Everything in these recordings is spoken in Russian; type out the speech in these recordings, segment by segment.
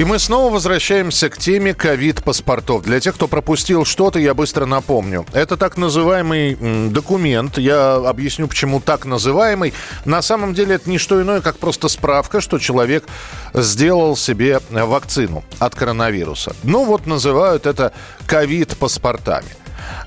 И мы снова возвращаемся к теме ковид-паспортов. Для тех, кто пропустил что-то, я быстро напомню. Это так называемый документ. Я объясню, почему так называемый. На самом деле это не что иное, как просто справка, что человек сделал себе вакцину от коронавируса. Ну вот называют это ковид-паспортами.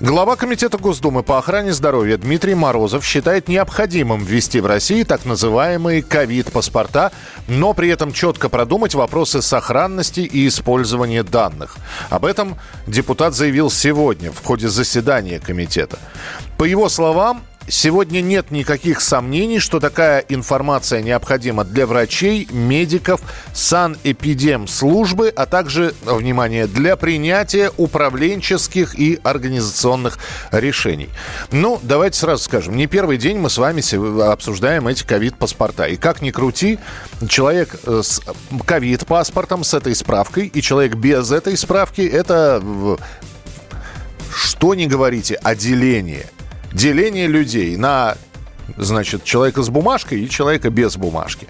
Глава Комитета Госдумы по охране здоровья Дмитрий Морозов считает необходимым ввести в России так называемые ковид-паспорта, но при этом четко продумать вопросы сохранности и использования данных. Об этом депутат заявил сегодня в ходе заседания комитета. По его словам, Сегодня нет никаких сомнений, что такая информация необходима для врачей, медиков, санэпидемслужбы, а также, внимание, для принятия управленческих и организационных решений. Ну, давайте сразу скажем, не первый день мы с вами обсуждаем эти ковид-паспорта. И как ни крути, человек с ковид-паспортом, с этой справкой, и человек без этой справки, это что не говорите, деление людей на, значит, человека с бумажкой и человека без бумажки.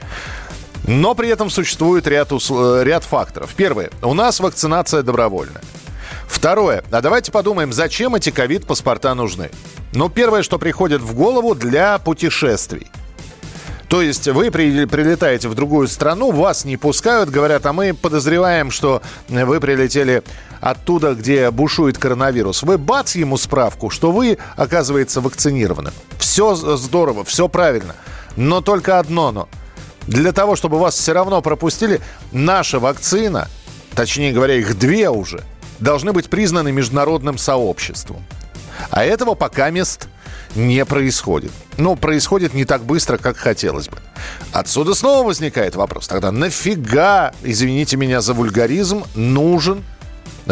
Но при этом существует ряд, ряд факторов. Первое. У нас вакцинация добровольная. Второе. А давайте подумаем, зачем эти ковид-паспорта нужны? Ну, первое, что приходит в голову, для путешествий. То есть вы при, прилетаете в другую страну, вас не пускают, говорят, а мы подозреваем, что вы прилетели оттуда, где бушует коронавирус. Вы бац ему справку, что вы, оказывается, вакцинированы. Все здорово, все правильно. Но только одно но. Для того, чтобы вас все равно пропустили, наша вакцина, точнее говоря, их две уже, должны быть признаны международным сообществом. А этого пока мест не происходит. Ну, происходит не так быстро, как хотелось бы. Отсюда снова возникает вопрос. Тогда нафига, извините меня за вульгаризм, нужен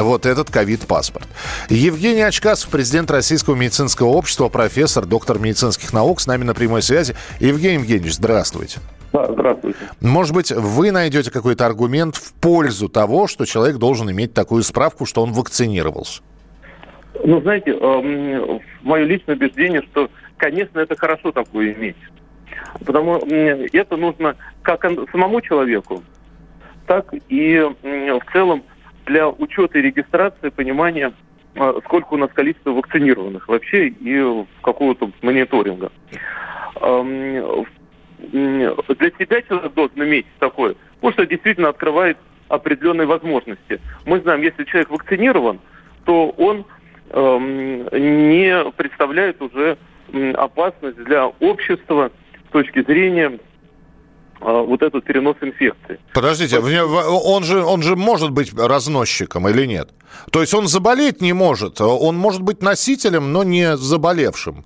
вот этот ковид-паспорт. Евгений Очкасов, президент Российского медицинского общества, профессор, доктор медицинских наук, с нами на прямой связи. Евгений Евгеньевич, здравствуйте. Да, здравствуйте. Может быть, вы найдете какой-то аргумент в пользу того, что человек должен иметь такую справку, что он вакцинировался? Ну, знаете, э, мое личное убеждение, что, конечно, это хорошо такое иметь. Потому это нужно как самому человеку, так и в целом для учета и регистрации понимания, э, сколько у нас количество вакцинированных вообще и какого-то мониторинга. Для себя человек должен иметь такое, потому что действительно открывает определенные возможности. Мы знаем, если человек вакцинирован, то он не представляет уже опасность для общества с точки зрения вот этот перенос инфекции. Подождите, он же, он же может быть разносчиком или нет? То есть он заболеть не может, он может быть носителем, но не заболевшим.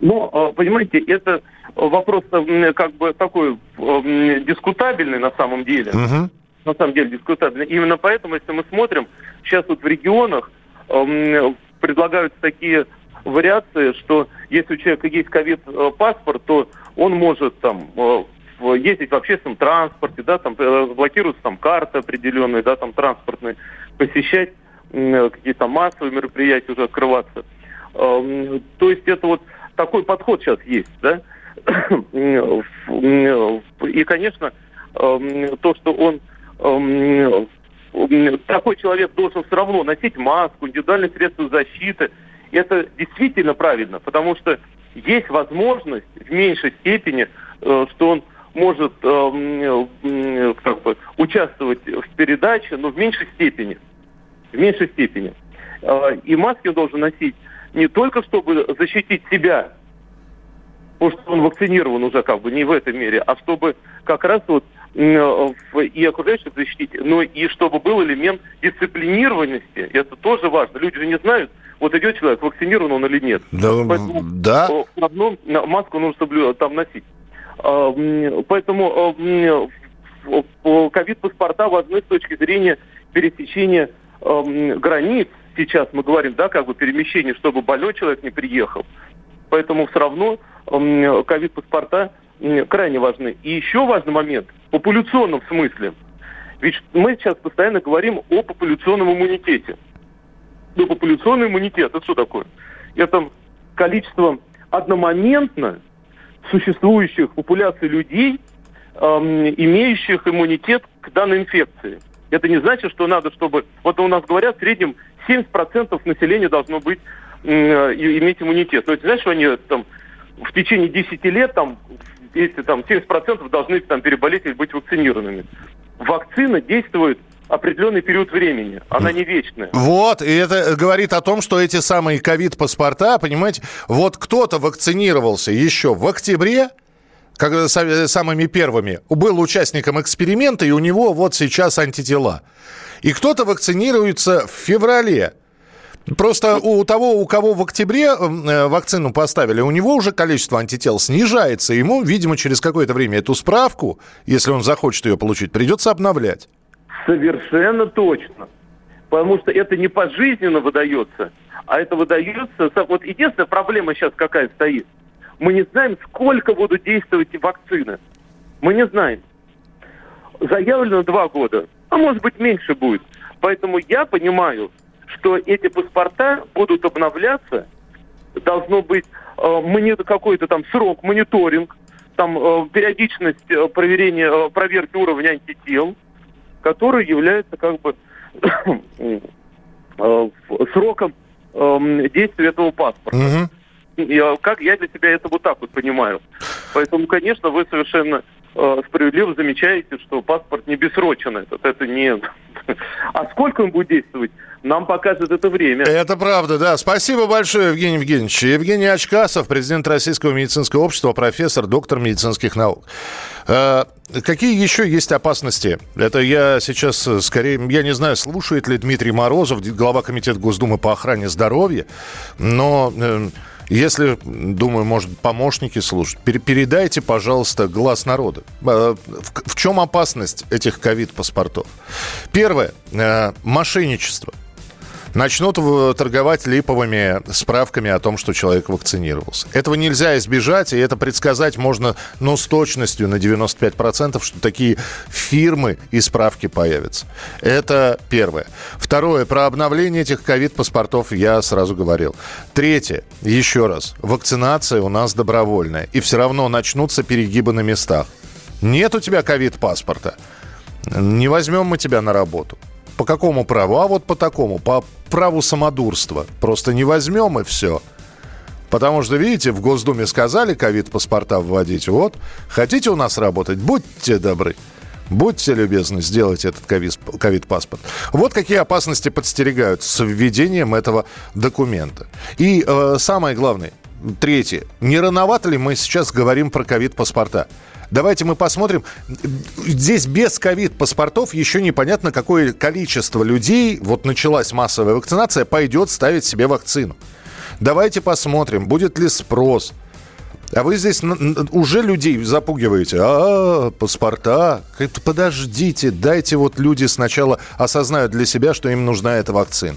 Ну, э, понимаете, это вопрос как бы такой дискутабельный на самом деле. Угу. На самом деле дискутабельный. Именно поэтому, если мы смотрим, сейчас вот в регионах Эм, предлагаются такие вариации, что если у человека есть ковид-паспорт, то он может там э, ездить в общественном транспорте, да, там э, блокируются там карты определенные, да, там транспортные, посещать какие-то массовые мероприятия уже открываться. Эм, то есть это вот такой подход сейчас есть, да. И, конечно, эм, то, что он такой человек должен все равно носить маску, индивидуальные средства защиты. Это действительно правильно, потому что есть возможность в меньшей степени, э, что он может э, как бы, участвовать в передаче, но в меньшей степени. В меньшей степени. Э, и маски он должен носить не только чтобы защитить себя, потому что он вакцинирован уже как бы не в этой мере, а чтобы как раз вот и окружающих защитить, но и чтобы был элемент дисциплинированности. Это тоже важно. Люди же не знают, вот идет человек, вакцинирован он или нет. Да, Поэтому да. Все равно маску нужно там носить. А, поэтому а, ковид-паспорта важны с точки зрения пересечения границ. Сейчас мы говорим, да, как бы перемещение, чтобы больной человек не приехал. Поэтому все равно ковид-паспорта крайне важны. И еще важный момент в популяционном смысле. Ведь мы сейчас постоянно говорим о популяционном иммунитете. Ну, популяционный иммунитет, это что такое? Это количество одномоментно существующих популяций людей, эм, имеющих иммунитет к данной инфекции. Это не значит, что надо, чтобы... Вот у нас говорят, в среднем 70% населения должно быть э, иметь иммунитет. Но это знаешь, что они там в течение 10 лет там, если там 70% должны там переболеть или быть вакцинированными. Вакцина действует определенный период времени. Она не вечная. Вот, и это говорит о том, что эти самые ковид-паспорта, понимаете, вот кто-то вакцинировался еще в октябре, как самыми первыми, был участником эксперимента, и у него вот сейчас антитела. И кто-то вакцинируется в феврале. Просто у того, у кого в октябре э, вакцину поставили, у него уже количество антител снижается. Ему, видимо, через какое-то время эту справку, если он захочет ее получить, придется обновлять. Совершенно точно. Потому что это не пожизненно выдается, а это выдается... Вот единственная проблема сейчас какая стоит. Мы не знаем, сколько будут действовать вакцины. Мы не знаем. Заявлено два года, а может быть меньше будет. Поэтому я понимаю, что эти паспорта будут обновляться, должно быть э, какой-то там срок, мониторинг, там э, периодичность э, проверения, э, проверки уровня антител – который является как бы э, сроком эм, действия этого паспорта. Угу. Я, как я для себя это вот так вот понимаю. Поэтому, конечно, вы совершенно э, справедливо замечаете, что паспорт не бессрочен этот. Это не... А сколько он будет действовать, нам покажет это время. Это правда, да. Спасибо большое, Евгений Евгеньевич. Евгений Очкасов, президент Российского медицинского общества, профессор, доктор медицинских наук. Э, какие еще есть опасности? Это я сейчас э, скорее, я не знаю, слушает ли Дмитрий Морозов, глава комитета Госдумы по охране здоровья, но э, если, думаю, может, помощники слушают, передайте, пожалуйста, глаз народа. В, в чем опасность этих ковид-паспортов? Первое. Мошенничество начнут торговать липовыми справками о том, что человек вакцинировался. Этого нельзя избежать, и это предсказать можно, ну, с точностью на 95%, что такие фирмы и справки появятся. Это первое. Второе. Про обновление этих ковид-паспортов я сразу говорил. Третье. Еще раз. Вакцинация у нас добровольная. И все равно начнутся перегибы на местах. Нет у тебя ковид-паспорта. Не возьмем мы тебя на работу. По какому праву? А вот по такому, по праву самодурства. Просто не возьмем и все. Потому что, видите, в Госдуме сказали ковид-паспорта вводить. Вот, хотите у нас работать, будьте добры. Будьте любезны, сделайте этот ковид-паспорт. Вот какие опасности подстерегают с введением этого документа. И э, самое главное, третье. Не рановато ли мы сейчас говорим про ковид-паспорта? Давайте мы посмотрим. Здесь без ковид-паспортов еще непонятно, какое количество людей, вот началась массовая вакцинация, пойдет ставить себе вакцину. Давайте посмотрим, будет ли спрос. А вы здесь уже людей запугиваете. А, паспорта. Подождите, дайте вот люди сначала осознают для себя, что им нужна эта вакцина.